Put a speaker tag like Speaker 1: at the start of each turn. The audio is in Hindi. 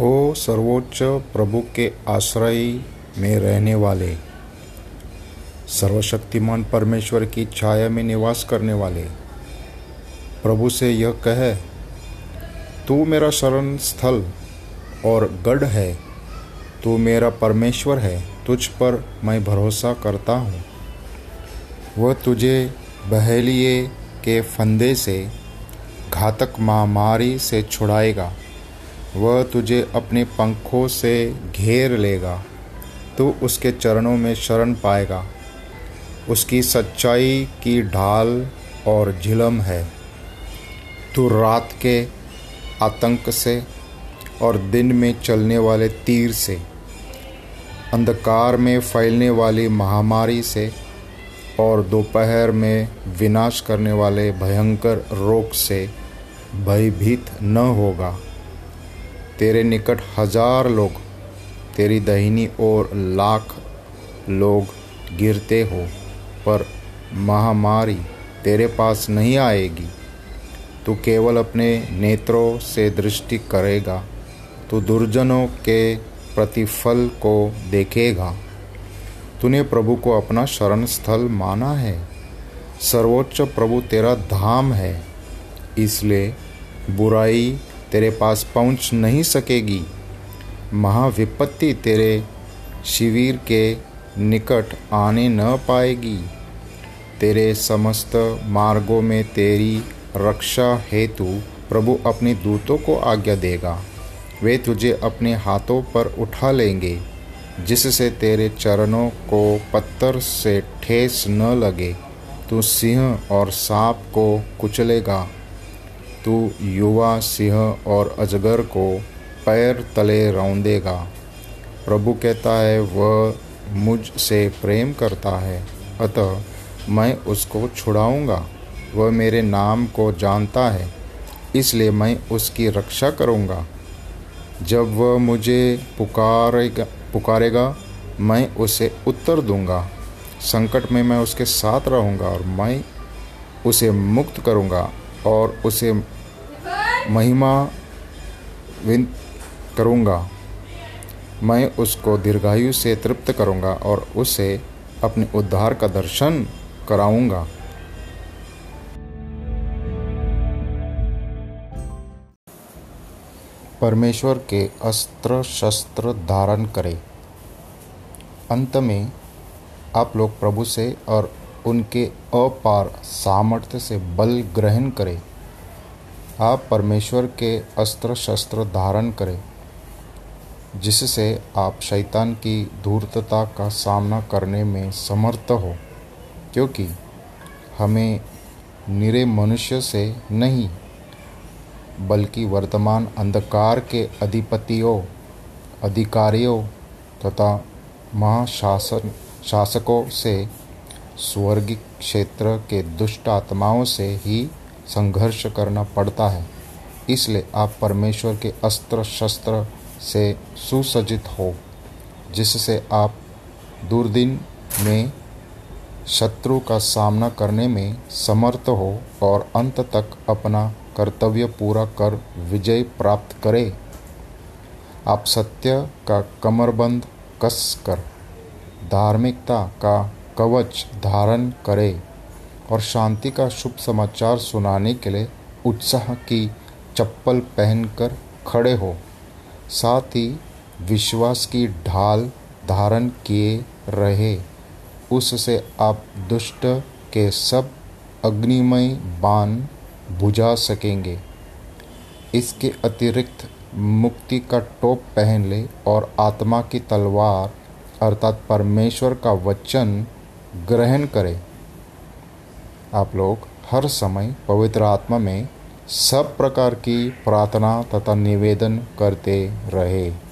Speaker 1: ओ सर्वोच्च प्रभु के आश्रय में रहने वाले, सर्वशक्तिमान परमेश्वर की छाया में निवास करने वाले, प्रभु से यह कह, तू मेरा शरण स्थल और गढ़ है, तू मेरा परमेश्वर है, तुझ पर मैं भरोसा करता हूँ। वह तुझे बहेलिए के फंदे से, घातक महामारी से छुड़ाएगा। वह तुझे अपने पंखों से घेर लेगा, तू उसके चरणों में शरण पाएगा। उसकी सच्चाई की ढाल और झिलम है। तू रात के आतंक से और दिन में चलने वाले तीर से, अंधकार में फैलने वाली महामारी से और दोपहर में विनाश करने वाले भयंकर रोग से भयभीत न होगा। तेरे निकट हज़ार लोग, तेरी दहिनी ओर लाख लोग गिरते हो, पर महामारी तेरे पास नहीं आएगी। तू केवल अपने नेत्रों से दृष्टि करेगा, तू दुर्जनों के प्रतिफल को देखेगा। तूने प्रभु को अपना शरण स्थल माना है। सर्वोच्च प्रभु तेरा धाम है, इसलिए बुराई तेरे पास पहुँच नहीं सकेगी। महाविपत्ति तेरे शिविर के निकट आने न पाएगी। तेरे समस्त मार्गों में तेरी रक्षा हेतु प्रभु अपने दूतों को आज्ञा देगा। वे तुझे अपने हाथों पर उठा लेंगे, जिससे तेरे चरणों को पत्थर से ठेस न लगे। तू सिंह और सांप को कुचलेगा। तू युवा, सिंह और अजगर को पैर तले रौंदेगा। प्रभु कहता है, वह मुझ से प्रेम करता है, अतः मैं उसको छुड़ाऊँगा। वह मेरे नाम को जानता है, इसलिए मैं उसकी रक्षा करूँगा। जब वह मुझे पुकारेगा पुकारेगा, मैं उसे उत्तर दूँगा। संकट में मैं उसके साथ रहूँगा और मैं उसे मुक्त करूँगा और उसे महिमा विन करूँगा। मैं उसको दीर्घायु से तृप्त करूँगा और उसे अपने उद्धार का दर्शन कराऊँगा। परमेश्वर के अस्त्र शस्त्र धारण करें। अंत में आप लोग प्रभु से और उनके अपार सामर्थ्य से बल ग्रहण करें। आप परमेश्वर के अस्त्र शस्त्र धारण करें, जिससे आप शैतान की धूर्तता का सामना करने में समर्थ हो, क्योंकि हमें निरे मनुष्य से नहीं, बल्कि वर्तमान अंधकार के अधिपतियों, अधिकारियों तथा महाशासन, शासकों से स्वर्गिक क्षेत्र के दुष्ट आत्माओं से ही संघर्ष करना पड़ता है। इसलिए आप परमेश्वर के अस्त्र शस्त्र से सुसज्जित हो, जिससे आप दुर्दिन में शत्रु का सामना करने में समर्थ हो और अंत तक अपना कर्तव्य पूरा कर विजय प्राप्त करें। आप सत्य का कमरबंद कस कर, धार्मिकता का कवच धारण करें। और शांति का शुभ समाचार सुनाने के लिए उत्साह की चप्पल पहनकर खड़े हो। साथ ही विश्वास की ढाल धारण किए रहे। उससे आप दुष्ट के सब अग्निमय बाण बुझा सकेंगे। इसके अतिरिक्त मुक्ति का टोप पहन ले और आत्मा की तलवार, अर्थात परमेश्वर का वचन, ग्रहण करें। आप लोग हर समय पवित्र आत्मा में सब प्रकार की प्रार्थना तथा निवेदन करते रहे।